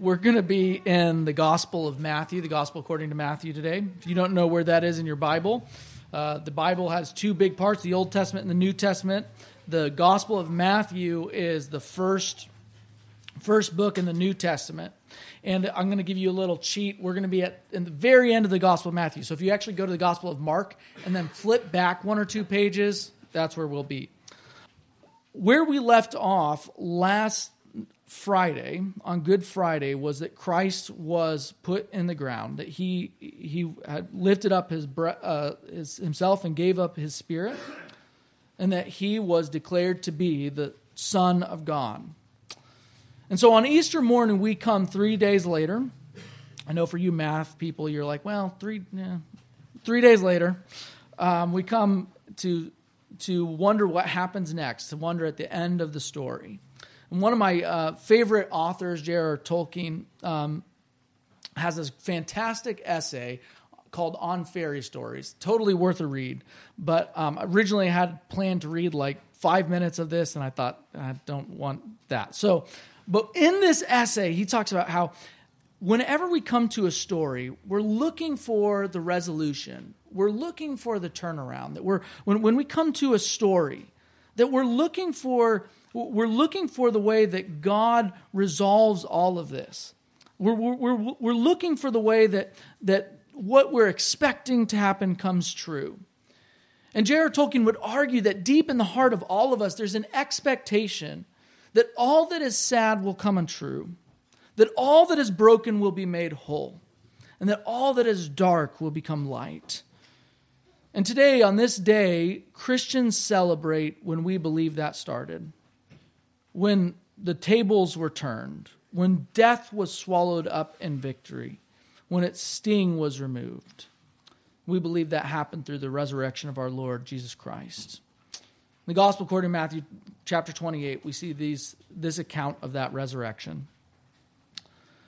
we're going to be in the Gospel of Matthew, the Gospel according to Matthew today. If you don't know where that is in your Bible, uh, the Bible has two big parts the Old Testament and the New Testament. The Gospel of Matthew is the first, first book in the New Testament. And I'm going to give you a little cheat. We're going to be at in the very end of the Gospel of Matthew. So if you actually go to the Gospel of Mark and then flip back one or two pages, that's where we'll be. Where we left off last Friday, on Good Friday, was that Christ was put in the ground, that he, he had lifted up his, uh, his, himself and gave up his spirit, and that he was declared to be the Son of God. And so on Easter morning, we come three days later. I know for you math people, you're like, well, three, yeah, three days later, um, we come to, to wonder what happens next, to wonder at the end of the story. And one of my uh, favorite authors, J.R.R. Tolkien, um, has this fantastic essay called On Fairy Stories. Totally worth a read. But um, originally I had planned to read like five minutes of this, and I thought, I don't want that. So, but in this essay, he talks about how whenever we come to a story, we're looking for the resolution. We're looking for the turnaround. That we're when, when we come to a story, that we're looking for we're looking for the way that God resolves all of this. We're, we're, we're looking for the way that, that what we're expecting to happen comes true. And J.R. Tolkien would argue that deep in the heart of all of us, there's an expectation that all that is sad will come untrue, that all that is broken will be made whole, and that all that is dark will become light. And today, on this day, Christians celebrate when we believe that started when the tables were turned, when death was swallowed up in victory, when its sting was removed. We believe that happened through the resurrection of our Lord Jesus Christ. In the Gospel according to Matthew chapter 28, we see these, this account of that resurrection.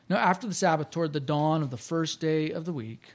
Now, after the Sabbath, toward the dawn of the first day of the week,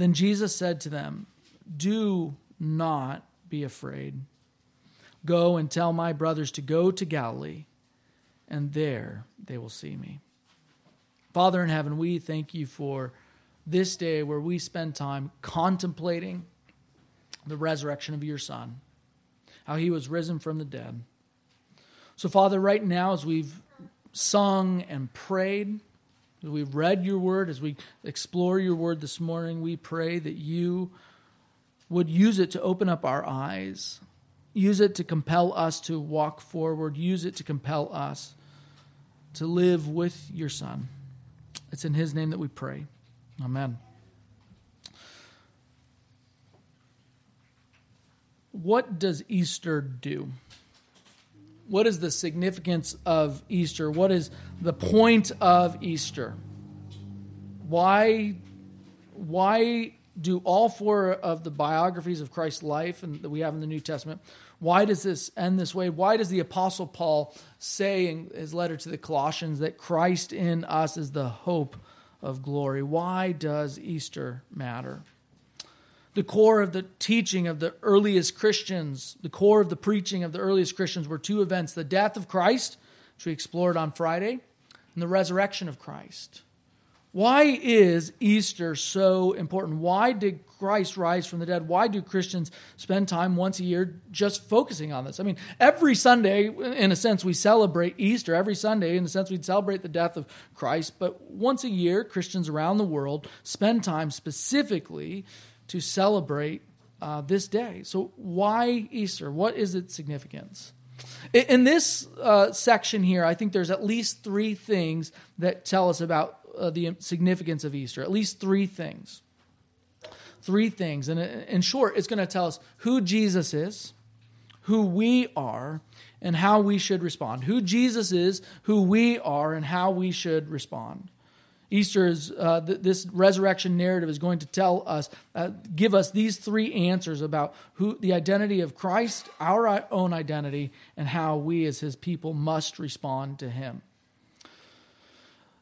Then Jesus said to them, Do not be afraid. Go and tell my brothers to go to Galilee, and there they will see me. Father in heaven, we thank you for this day where we spend time contemplating the resurrection of your Son, how he was risen from the dead. So, Father, right now, as we've sung and prayed, as we've read your word, as we explore your word this morning, we pray that you would use it to open up our eyes, use it to compel us to walk forward, use it to compel us to live with your Son. It's in his name that we pray. Amen. What does Easter do? What is the significance of Easter? What is the point of Easter? Why, why do all four of the biographies of Christ's life and that we have in the New Testament, why does this end this way? Why does the Apostle Paul say in his letter to the Colossians that Christ in us is the hope of glory? Why does Easter matter? The core of the teaching of the earliest Christians, the core of the preaching of the earliest Christians were two events the death of Christ, which we explored on Friday, and the resurrection of Christ. Why is Easter so important? Why did Christ rise from the dead? Why do Christians spend time once a year just focusing on this? I mean, every Sunday, in a sense, we celebrate Easter. Every Sunday, in a sense, we celebrate the death of Christ. But once a year, Christians around the world spend time specifically to celebrate uh, this day. So, why Easter? What is its significance? In this uh, section here, I think there's at least three things that tell us about uh, the significance of Easter. At least three things. Three things. And in short, it's going to tell us who Jesus is, who we are, and how we should respond. Who Jesus is, who we are, and how we should respond. Easter is uh, th- this resurrection narrative is going to tell us, uh, give us these three answers about who the identity of Christ, our own identity, and how we as His people must respond to Him.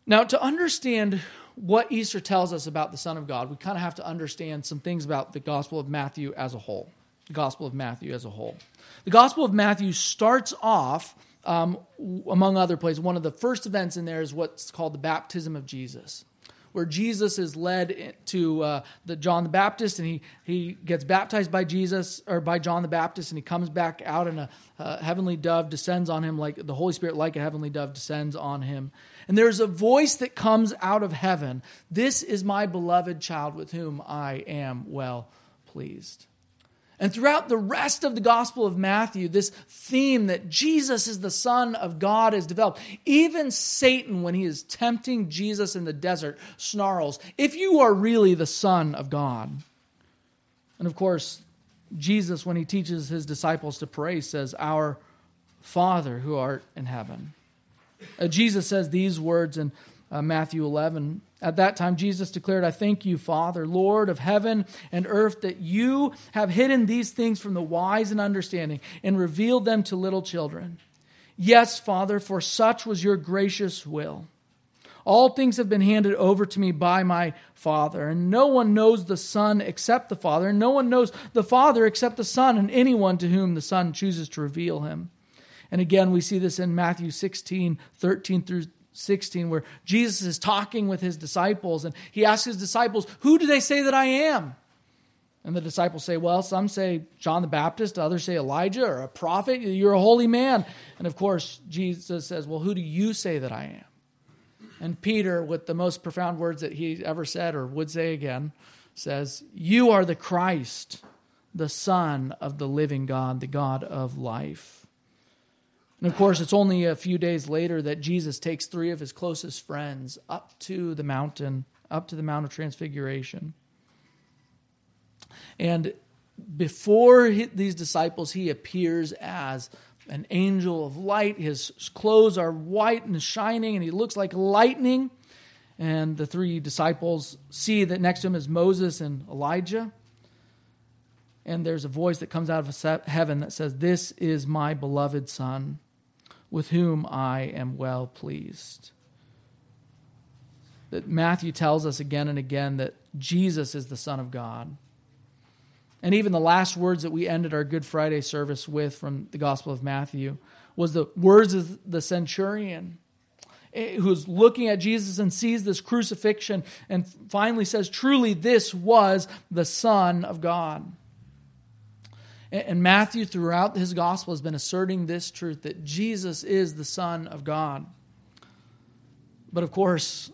Now, to understand what Easter tells us about the Son of God, we kind of have to understand some things about the Gospel of Matthew as a whole. The Gospel of Matthew as a whole. The Gospel of Matthew starts off um, among other places, one of the first events in there is what's called the baptism of Jesus, where Jesus is led to uh, the John the Baptist, and he he gets baptized by Jesus or by John the Baptist, and he comes back out, and a, a heavenly dove descends on him, like the Holy Spirit, like a heavenly dove, descends on him. And there's a voice that comes out of heaven. This is my beloved child with whom I am well pleased. And throughout the rest of the Gospel of Matthew, this theme that Jesus is the Son of God is developed. Even Satan, when he is tempting Jesus in the desert, snarls, If you are really the Son of God. And of course, Jesus, when he teaches his disciples to pray, says, Our Father who art in heaven. Uh, Jesus says these words in uh, Matthew 11 at that time, Jesus declared, I thank you, Father, Lord of heaven and earth, that you have hidden these things from the wise and understanding and revealed them to little children. Yes, Father, for such was your gracious will. All things have been handed over to me by my Father, and no one knows the Son except the Father, and no one knows the Father except the Son, and anyone to whom the Son chooses to reveal him. And again, we see this in Matthew 16, 13 through 16, where Jesus is talking with his disciples and he asks his disciples, Who do they say that I am? And the disciples say, Well, some say John the Baptist, others say Elijah or a prophet. You're a holy man. And of course, Jesus says, Well, who do you say that I am? And Peter, with the most profound words that he ever said or would say again, says, You are the Christ, the Son of the living God, the God of life. And of course, it's only a few days later that Jesus takes three of his closest friends up to the mountain, up to the Mount of Transfiguration. And before he, these disciples, he appears as an angel of light. His clothes are white and shining, and he looks like lightning. And the three disciples see that next to him is Moses and Elijah. And there's a voice that comes out of heaven that says, This is my beloved Son with whom I am well pleased. That Matthew tells us again and again that Jesus is the Son of God. And even the last words that we ended our Good Friday service with from the Gospel of Matthew was the words of the centurion eh, who's looking at Jesus and sees this crucifixion and finally says, Truly, this was the Son of God. And Matthew, throughout his gospel, has been asserting this truth that Jesus is the Son of God. But of course,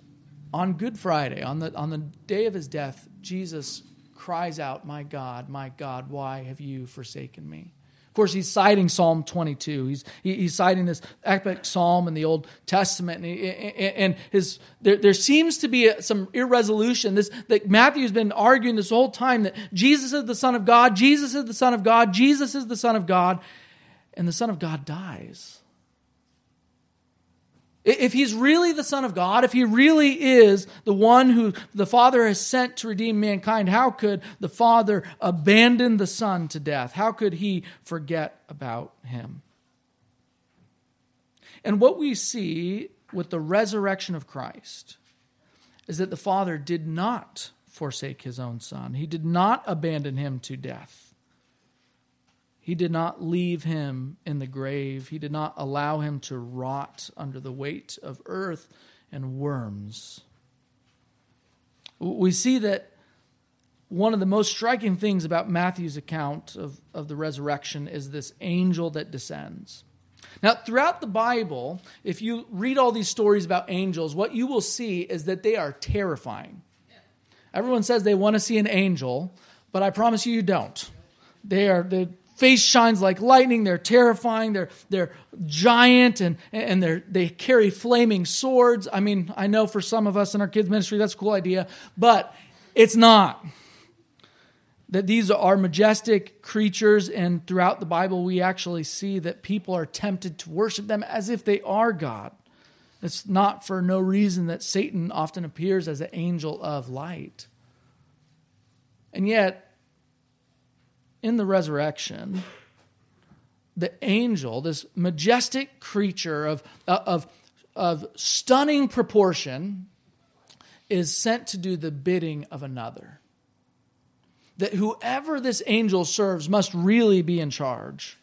on Good Friday, on the, on the day of his death, Jesus cries out, My God, my God, why have you forsaken me? Of course, he's citing Psalm 22. He's, he's citing this epic psalm in the Old Testament. And, he, and his, there, there seems to be some irresolution. This, that Matthew's been arguing this whole time that Jesus is the Son of God, Jesus is the Son of God, Jesus is the Son of God, and the Son of God dies. If he's really the Son of God, if he really is the one who the Father has sent to redeem mankind, how could the Father abandon the Son to death? How could he forget about him? And what we see with the resurrection of Christ is that the Father did not forsake his own Son, he did not abandon him to death. He did not leave him in the grave. He did not allow him to rot under the weight of earth and worms. We see that one of the most striking things about Matthew's account of, of the resurrection is this angel that descends. Now, throughout the Bible, if you read all these stories about angels, what you will see is that they are terrifying. Everyone says they want to see an angel, but I promise you, you don't. They are, their face shines like lightning. They're terrifying. They're, they're giant and, and they're, they carry flaming swords. I mean, I know for some of us in our kids' ministry, that's a cool idea, but it's not that these are majestic creatures, and throughout the Bible, we actually see that people are tempted to worship them as if they are God. It's not for no reason that Satan often appears as an angel of light. And yet, in the resurrection, the angel, this majestic creature of, of, of stunning proportion, is sent to do the bidding of another that whoever this angel serves must really be in charge.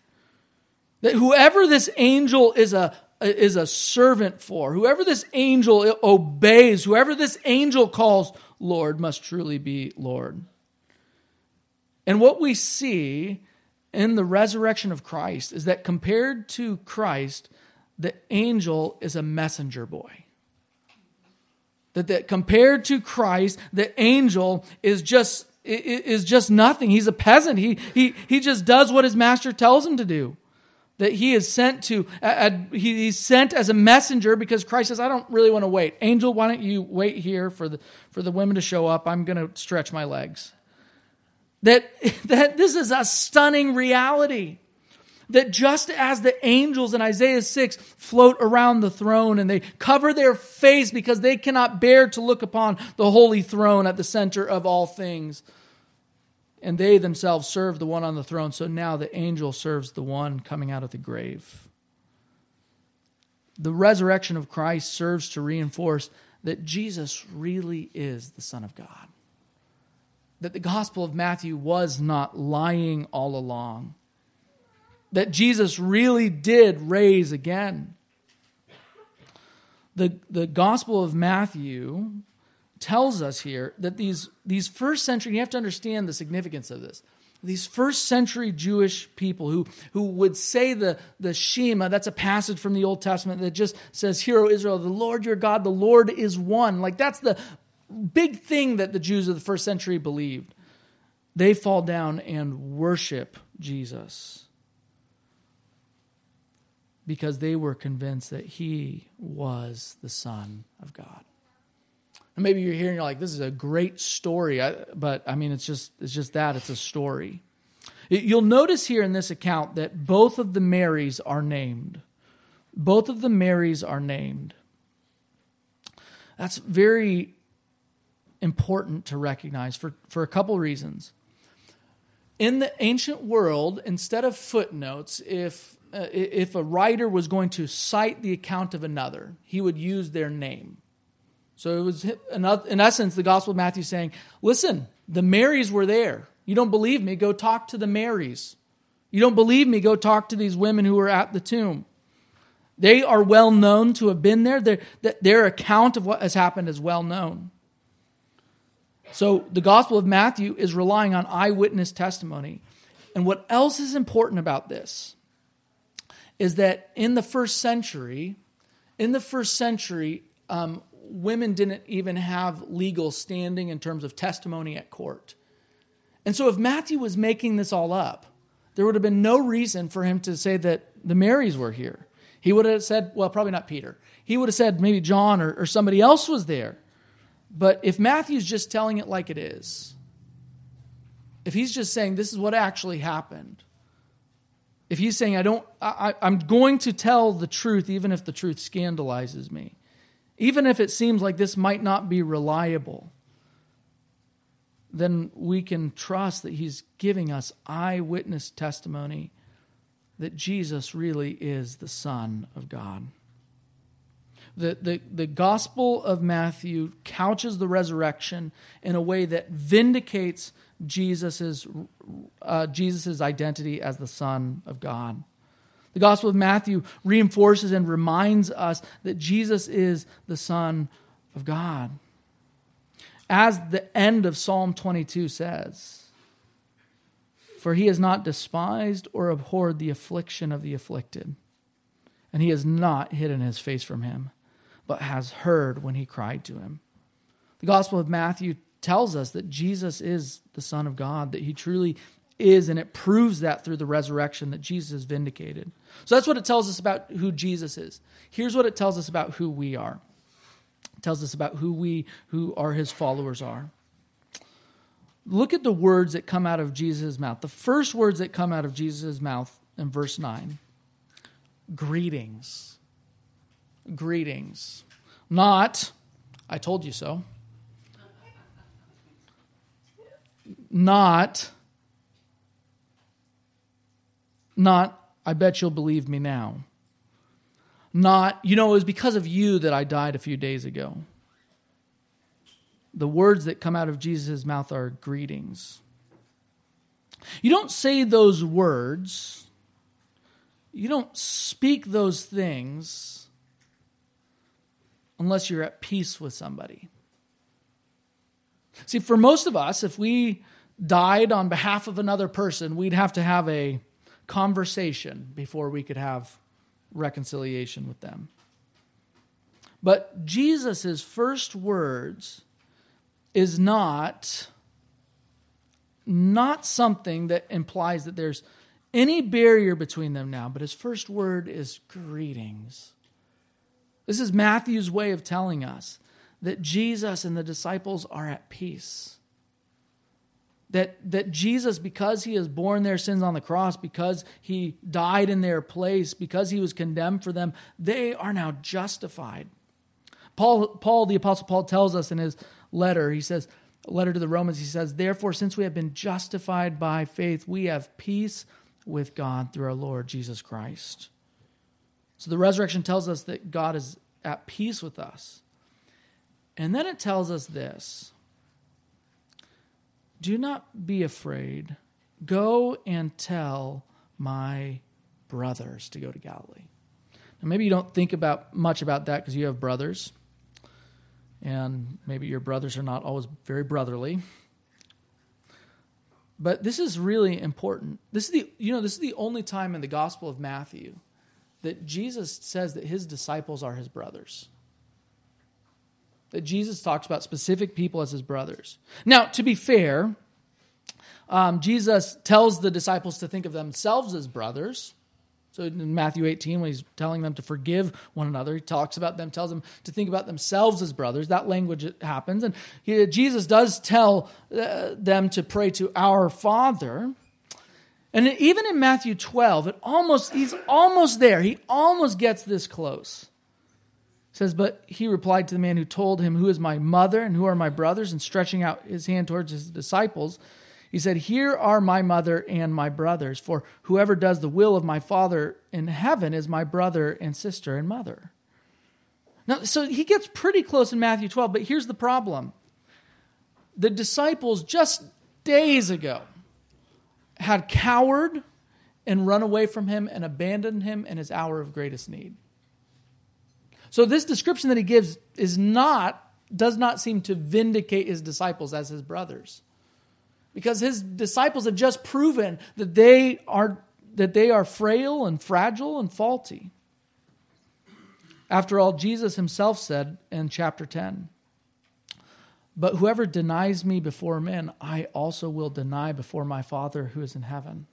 That whoever this angel is a, is a servant for, whoever this angel obeys, whoever this angel calls Lord, must truly be Lord. And what we see in the resurrection of Christ is that compared to Christ, the angel is a messenger boy. That, that compared to Christ, the angel is just is just nothing. He's a peasant. He, he, he just does what his master tells him to do. That he is sent to, he's sent as a messenger because Christ says, I don't really want to wait. Angel, why don't you wait here for the, for the women to show up? I'm going to stretch my legs. That, that this is a stunning reality that just as the angels in Isaiah 6 float around the throne and they cover their face because they cannot bear to look upon the holy throne at the center of all things, and they themselves serve the one on the throne, so now the angel serves the one coming out of the grave. The resurrection of Christ serves to reinforce that Jesus really is the Son of God. That the Gospel of Matthew was not lying all along that Jesus really did raise again. The, the Gospel of Matthew tells us here that these, these first century, you have to understand the significance of this. These first century Jewish people who, who would say the, the Shema, that's a passage from the Old Testament that just says, Hear, O Israel, the Lord your God, the Lord is one. Like that's the big thing that the Jews of the first century believed. They fall down and worship Jesus because they were convinced that he was the Son of God. And maybe you're here and you're like, this is a great story, but I mean, it's just, it's just that, it's a story. You'll notice here in this account that both of the Marys are named. Both of the Marys are named. That's very important to recognize for, for a couple reasons. In the ancient world, instead of footnotes, if uh, if a writer was going to cite the account of another, he would use their name. So it was, in essence, the Gospel of Matthew saying, Listen, the Marys were there. You don't believe me? Go talk to the Marys. You don't believe me? Go talk to these women who were at the tomb. They are well known to have been there. Their, their account of what has happened is well known. So the Gospel of Matthew is relying on eyewitness testimony. And what else is important about this? is that in the first century, in the first century, um, women didn't even have legal standing in terms of testimony at court. And so if Matthew was making this all up, there would have been no reason for him to say that the Marys were here. He would have said, well, probably not Peter. He would have said maybe John or, or somebody else was there. But if Matthew's just telling it like it is, if he's just saying this is what actually happened, if he's saying, I don't, I, I'm going to tell the truth, even if the truth scandalizes me, even if it seems like this might not be reliable, then we can trust that he's giving us eyewitness testimony that Jesus really is the Son of God. The, the, the Gospel of Matthew couches the resurrection in a way that vindicates Jesus's, uh, Jesus's identity as the Son of God. The Gospel of Matthew reinforces and reminds us that Jesus is the Son of God. as the end of Psalm 22 says. For he has not despised or abhorred the affliction of the afflicted, and he has not hidden his face from him, but has heard when he cried to him. The Gospel of Matthew tells us that Jesus is the Son of God, that he truly is, and it proves that through the resurrection that Jesus is vindicated. So that's what it tells us about who Jesus is. Here's what it tells us about who we are tells us about who we who are his followers are. Look at the words that come out of Jesus' mouth. The first words that come out of Jesus' mouth in verse 9. Greetings. Greetings. Not, I told you so. Not, not, I bet you'll believe me now. Not, you know, it was because of you that I died a few days ago. The words that come out of Jesus' mouth are greetings. You don't say those words, you don't speak those things unless you're at peace with somebody. See, for most of us, if we died on behalf of another person, we'd have to have a conversation before we could have reconciliation with them. But Jesus' first words is not not something that implies that there's any barrier between them now, but his first word is greetings. This is Matthew's way of telling us that Jesus and the disciples are at peace that, that Jesus, because he has borne their sins on the cross, because he died in their place, because he was condemned for them, they are now justified. Paul, Paul, the Apostle Paul, tells us in his letter, he says, letter to the Romans, he says, Therefore, since we have been justified by faith, we have peace with God through our Lord Jesus Christ. So the resurrection tells us that God is at peace with us. And then it tells us this do not be afraid. Go and tell my brothers to go to Galilee. Now, maybe you don't think about much about that because you have brothers, and maybe your brothers are not always very brotherly. But this is really important. This is the you know this is the only time in the Gospel of Matthew that Jesus says that his disciples are his brothers that Jesus talks about specific people as his brothers. Now, to be fair, um, Jesus tells the disciples to think of themselves as brothers. So in Matthew 18, when he's telling them to forgive one another, he talks about them, tells them to think about themselves as brothers. That language happens. And he, Jesus does tell uh, them to pray to our Father. And even in Matthew 12, it almost he's almost there. He almost gets this close says, But he replied to the man who told him, Who is my mother and who are my brothers? And stretching out his hand towards his disciples, he said, Here are my mother and my brothers, for whoever does the will of my Father in heaven is my brother and sister and mother. Now, so he gets pretty close in Matthew 12, but here's the problem. The disciples just days ago had cowered and run away from him and abandoned him in his hour of greatest need. So this description that he gives is not does not seem to vindicate his disciples as his brothers. Because his disciples have just proven that they are that they are frail and fragile and faulty. After all, Jesus himself said in chapter 10, But whoever denies me before men, I also will deny before my Father who is in heaven.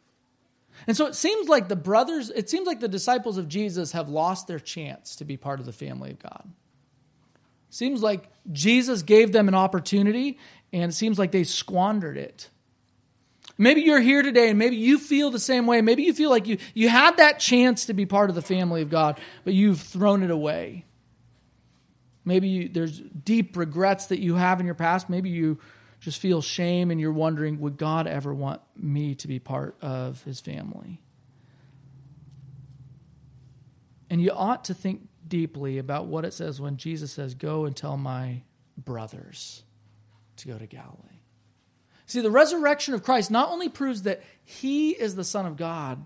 And so it seems like the brothers, it seems like the disciples of Jesus have lost their chance to be part of the family of God. Seems like Jesus gave them an opportunity and it seems like they squandered it. Maybe you're here today and maybe you feel the same way. Maybe you feel like you, you had that chance to be part of the family of God, but you've thrown it away. Maybe you, there's deep regrets that you have in your past. Maybe you just feel shame and you're wondering, would God ever want me to be part of his family? And you ought to think deeply about what it says when Jesus says, Go and tell my brothers to go to Galilee. See, the resurrection of Christ not only proves that he is the Son of God,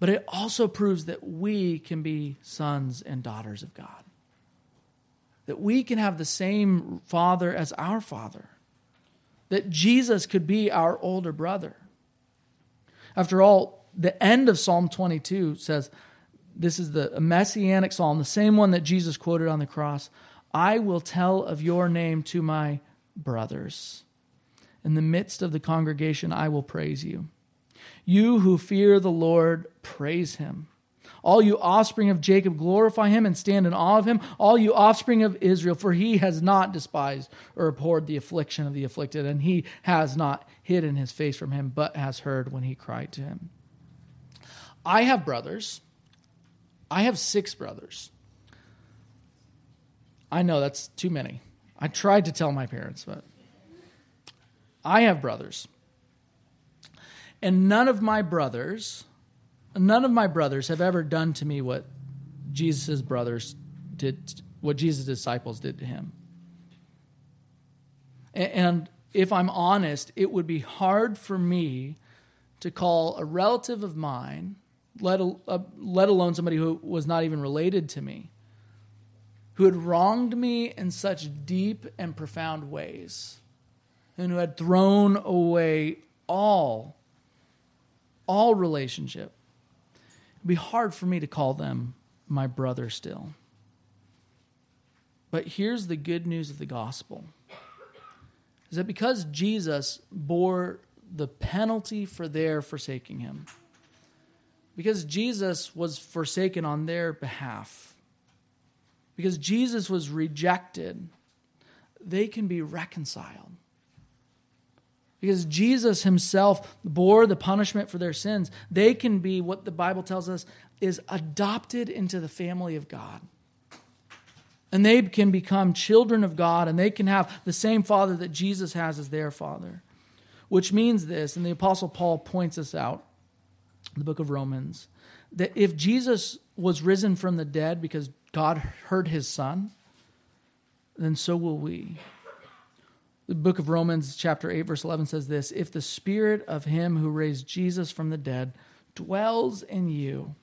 but it also proves that we can be sons and daughters of God. That we can have the same Father as our Father. that Jesus could be our older brother. After all, the end of Psalm 22 says, this is the messianic psalm, the same one that Jesus quoted on the cross. I will tell of your name to my brothers. In the midst of the congregation, I will praise you. You who fear the Lord, praise him. All you offspring of Jacob, glorify him and stand in awe of him. All you offspring of Israel, for he has not despised or abhorred the affliction of the afflicted, and he has not hidden his face from him, but has heard when he cried to him. I have brothers. I have six brothers. I know that's too many. I tried to tell my parents, but I have brothers. And none of my brothers, none of my brothers have ever done to me what Jesus' brothers did, what Jesus' disciples did to him. And if I'm honest, it would be hard for me to call a relative of mine, let, uh, let alone somebody who was not even related to me, who had wronged me in such deep and profound ways, and who had thrown away all, all relationship. It'd be hard for me to call them my brother still. But here's the good news of the gospel is that because Jesus bore the penalty for their forsaking him, because Jesus was forsaken on their behalf, because Jesus was rejected, they can be reconciled. Because Jesus himself bore the punishment for their sins, they can be what the Bible tells us is adopted into the family of God and they can become children of God and they can have the same father that Jesus has as their father. Which means this, and the Apostle Paul points us out in the book of Romans, that if Jesus was risen from the dead because God heard his son, then so will we. The book of Romans, chapter 8, verse 11 says this If the spirit of him who raised Jesus from the dead dwells in you,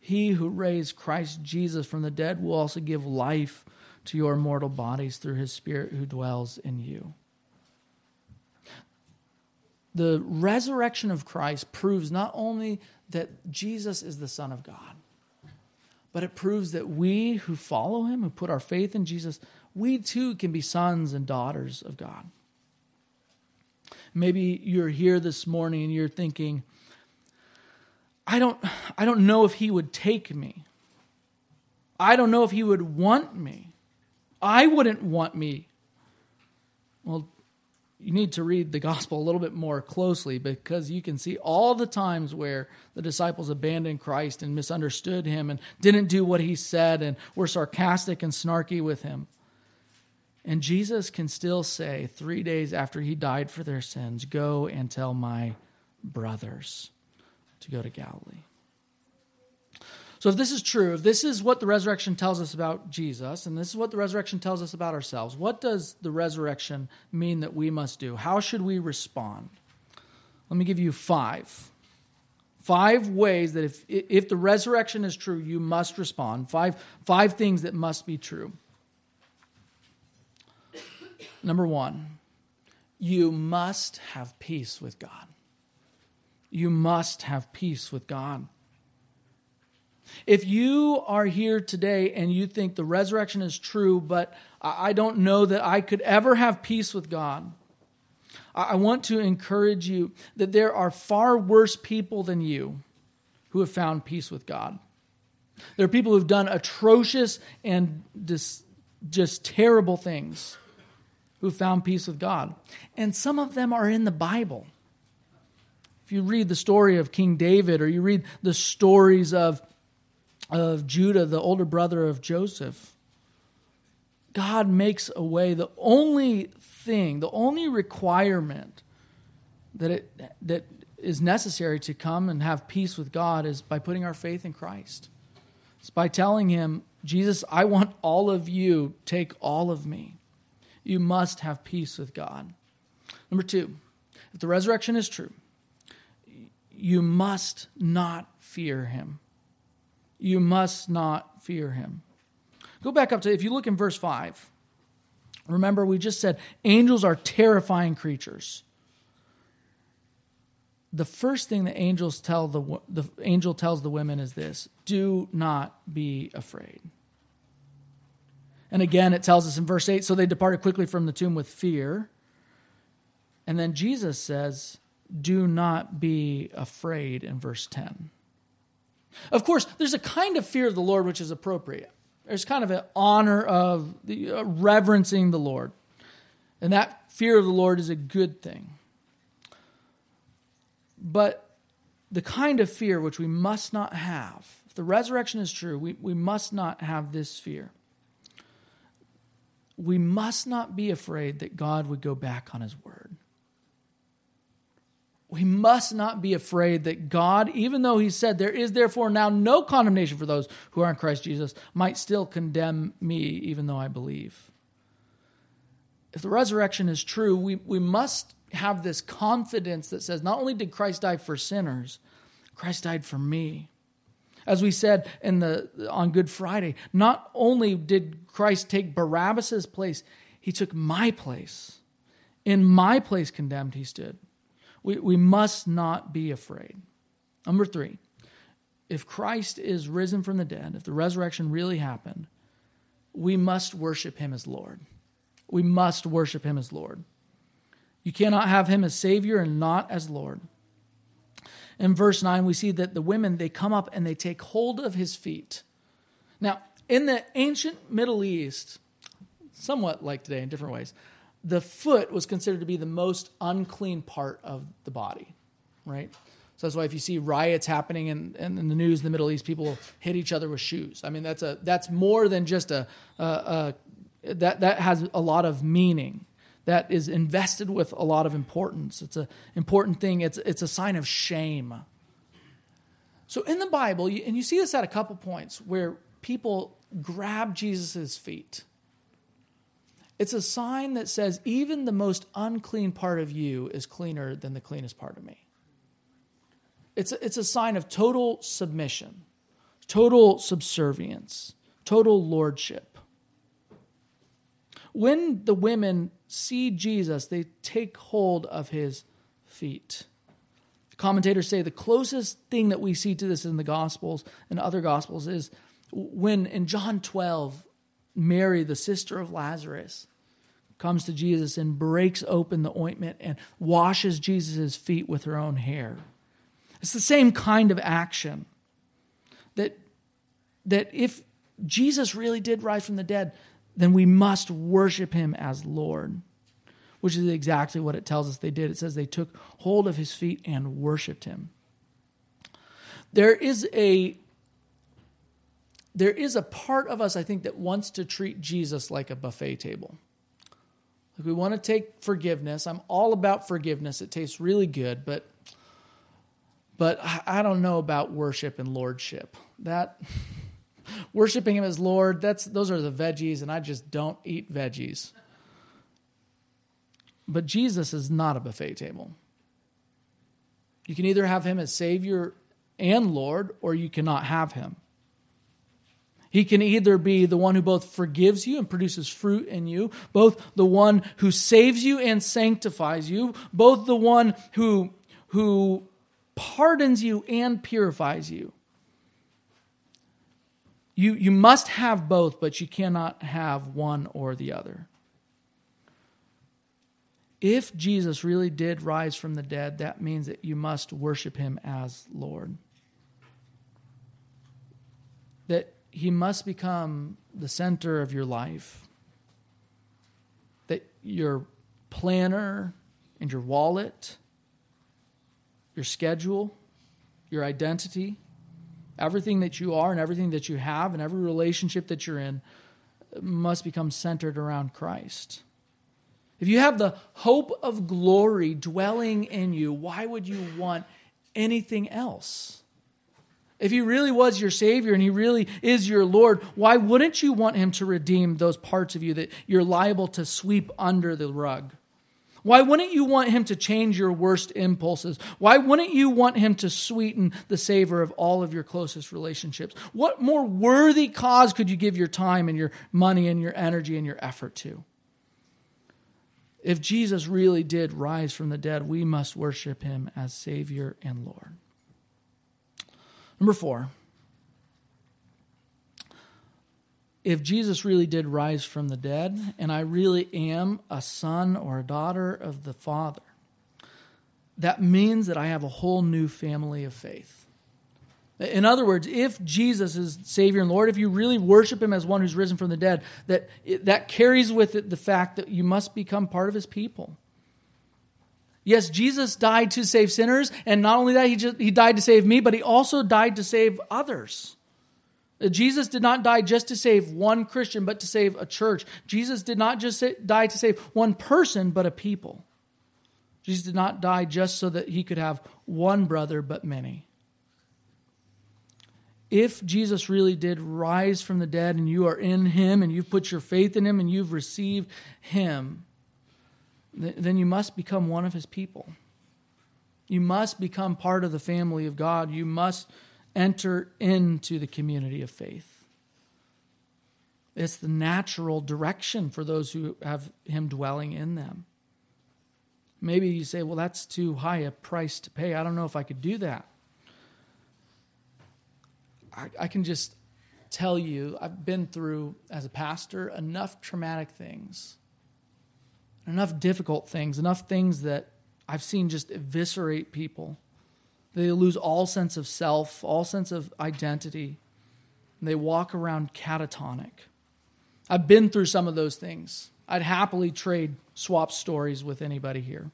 he who raised Christ Jesus from the dead will also give life to your mortal bodies through his Spirit who dwells in you. The resurrection of Christ proves not only that Jesus is the Son of God, but it proves that we who follow him, who put our faith in Jesus, we too can be sons and daughters of God. Maybe you're here this morning and you're thinking, I don't, I don't know if he would take me. I don't know if he would want me. I wouldn't want me. Well, you need to read the gospel a little bit more closely because you can see all the times where the disciples abandoned Christ and misunderstood him and didn't do what he said and were sarcastic and snarky with him. And Jesus can still say, three days after he died for their sins, Go and tell my brothers to go to Galilee. So, if this is true, if this is what the resurrection tells us about Jesus, and this is what the resurrection tells us about ourselves, what does the resurrection mean that we must do? How should we respond? Let me give you five. Five ways that if, if the resurrection is true, you must respond. Five, five things that must be true. Number one, you must have peace with God you must have peace with God. If you are here today and you think the resurrection is true, but I don't know that I could ever have peace with God, I want to encourage you that there are far worse people than you who have found peace with God. There are people who've done atrocious and just, just terrible things who found peace with God. And some of them are in the Bible. If you read the story of King David or you read the stories of, of Judah, the older brother of Joseph, God makes a way. The only thing, the only requirement that, it, that is necessary to come and have peace with God is by putting our faith in Christ. It's by telling Him, Jesus, I want all of you, take all of me. You must have peace with God. Number two, if the resurrection is true, you must not fear him. You must not fear him. Go back up to, if you look in verse 5, Remember, we just said angels are terrifying creatures. The first thing the angels tell the the angel tells the women is this: "Do not be afraid." And again, it tells us in verse 8 so they departed quickly from the tomb with fear. And then Jesus says, Do not be afraid in verse 10. Of course, there's a kind of fear of the Lord which is appropriate. There's kind of an honor of the, uh, reverencing the Lord. And that fear of the Lord is a good thing. But the kind of fear which we must not have, if the resurrection is true, we, we must not have this fear. We must not be afraid that God would go back on his word we must not be afraid that God, even though He said, There is therefore now no condemnation for those who are in Christ Jesus, might still condemn me, even though I believe. If the resurrection is true, we, we must have this confidence that says, Not only did Christ die for sinners, Christ died for me. As we said in the, on Good Friday, not only did Christ take Barabbas's place, He took my place. In my place condemned, He stood. We, we must not be afraid. Number three, if Christ is risen from the dead, if the resurrection really happened, we must worship him as Lord. We must worship him as Lord. You cannot have him as Savior and not as Lord. In verse 9, we see that the women, they come up and they take hold of his feet. Now, in the ancient Middle East, somewhat like today in different ways, the foot was considered to be the most unclean part of the body, right? So that's why if you see riots happening in, in, the news in the Middle East, people hit each other with shoes. I mean, that's a that's more than just a, a, a that that has a lot of meaning. That is invested with a lot of importance. It's an important thing. It's it's a sign of shame. So in the Bible, and you see this at a couple points where people grab Jesus' feet it's a sign that says even the most unclean part of you is cleaner than the cleanest part of me. It's a, it's a sign of total submission, total subservience, total lordship. When the women see Jesus, they take hold of his feet. Commentators say the closest thing that we see to this in the Gospels and other Gospels is when in John 12, Mary, the sister of Lazarus, comes to Jesus and breaks open the ointment and washes Jesus' feet with her own hair. It's the same kind of action that, that if Jesus really did rise from the dead, then we must worship him as Lord, which is exactly what it tells us they did. It says they took hold of his feet and worshiped him. There is a there is a part of us, I think, that wants to treat Jesus like a buffet table. Like we want to take forgiveness. I'm all about forgiveness. It tastes really good, but but I don't know about worship and lordship. That worshiping him as Lord, that's those are the veggies, and I just don't eat veggies. But Jesus is not a buffet table. You can either have him as Savior and Lord, or you cannot have him. He can either be the one who both forgives you and produces fruit in you, both the one who saves you and sanctifies you, both the one who, who pardons you and purifies you. You, you must have both, but you cannot have one or the other. If Jesus really did rise from the dead, that means that you must worship him as Lord. That he must become the center of your life. That your planner and your wallet, your schedule, your identity, everything that you are and everything that you have and every relationship that you're in must become centered around Christ. If you have the hope of glory dwelling in you, why would you want anything else? If he really was your Savior and he really is your Lord, why wouldn't you want him to redeem those parts of you that you're liable to sweep under the rug? Why wouldn't you want him to change your worst impulses? Why wouldn't you want him to sweeten the savor of all of your closest relationships? What more worthy cause could you give your time and your money and your energy and your effort to? If Jesus really did rise from the dead, we must worship him as Savior and Lord. Number four, if Jesus really did rise from the dead, and I really am a son or a daughter of the Father, that means that I have a whole new family of faith. In other words, if Jesus is Savior and Lord, if you really worship Him as one who's risen from the dead, that, that carries with it the fact that you must become part of His people. Yes, Jesus died to save sinners, and not only that, He, just, he died to save me, but He also died to save others. Jesus did not die just to save one Christian, but to save a church. Jesus did not just die to save one person, but a people. Jesus did not die just so that he could have one brother, but many if Jesus really did rise from the dead and you are in him and you've put your faith in him and you've received him, then you must become one of his people. You must become part of the family of God. You must enter into the community of faith. It's the natural direction for those who have him dwelling in them. Maybe you say, well, that's too high a price to pay. I don't know if I could do that. I, I can just tell you, I've been through, as a pastor, enough traumatic things, enough difficult things, enough things that I've seen just eviscerate people. They lose all sense of self, all sense of identity. They walk around catatonic. I've been through some of those things. I'd happily trade swap stories with anybody here.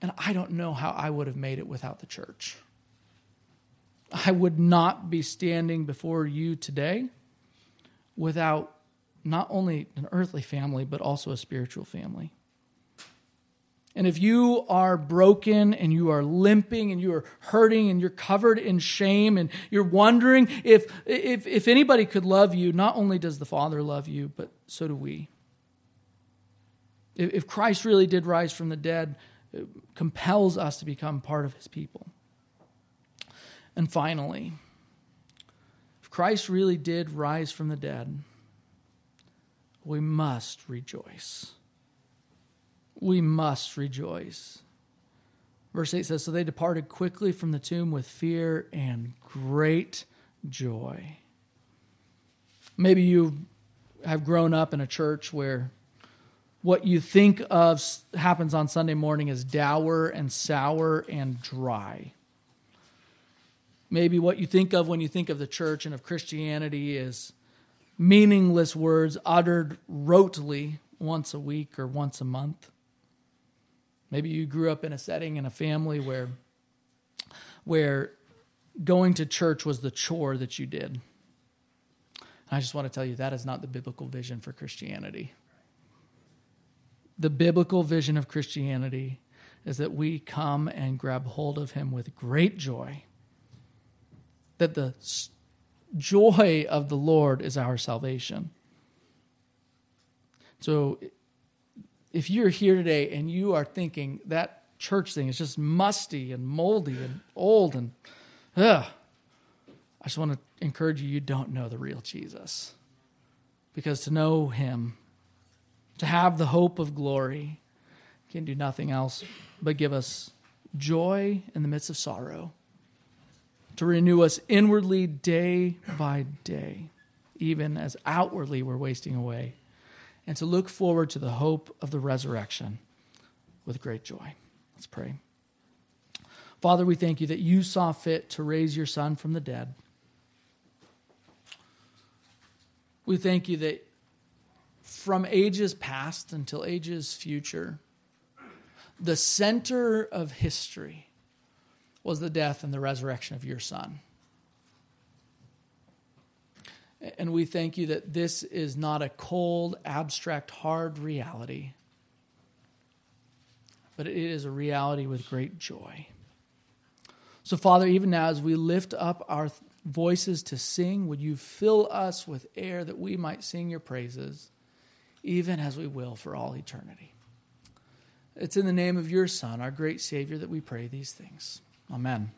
And I don't know how I would have made it without the church. I would not be standing before you today without not only an earthly family, but also a spiritual family. And if you are broken and you are limping and you are hurting and you're covered in shame and you're wondering if, if, if anybody could love you, not only does the Father love you, but so do we. If Christ really did rise from the dead, it compels us to become part of his people. And finally, if Christ really did rise from the dead, we must rejoice. We must rejoice. Verse 8 says So they departed quickly from the tomb with fear and great joy. Maybe you have grown up in a church where what you think of happens on Sunday morning is dour and sour and dry. Maybe what you think of when you think of the church and of Christianity is meaningless words uttered rotely once a week or once a month. Maybe you grew up in a setting in a family where where going to church was the chore that you did. I just want to tell you that is not the biblical vision for Christianity. The biblical vision of Christianity is that we come and grab hold of him with great joy that the joy of the Lord is our salvation. So if you're here today and you are thinking that church thing is just musty and moldy and old and ugh, I just want to encourage you, you don't know the real Jesus. Because to know him, to have the hope of glory, can do nothing else but give us joy in the midst of sorrow to renew us inwardly day by day, even as outwardly we're wasting away, and to look forward to the hope of the resurrection with great joy. Let's pray. Father, we thank you that you saw fit to raise your Son from the dead. We thank you that from ages past until ages future, the center of history was the death and the resurrection of your Son. And we thank you that this is not a cold, abstract, hard reality, but it is a reality with great joy. So, Father, even now as we lift up our voices to sing, would you fill us with air that we might sing your praises, even as we will for all eternity? It's in the name of your Son, our great Savior, that we pray these things. Amen.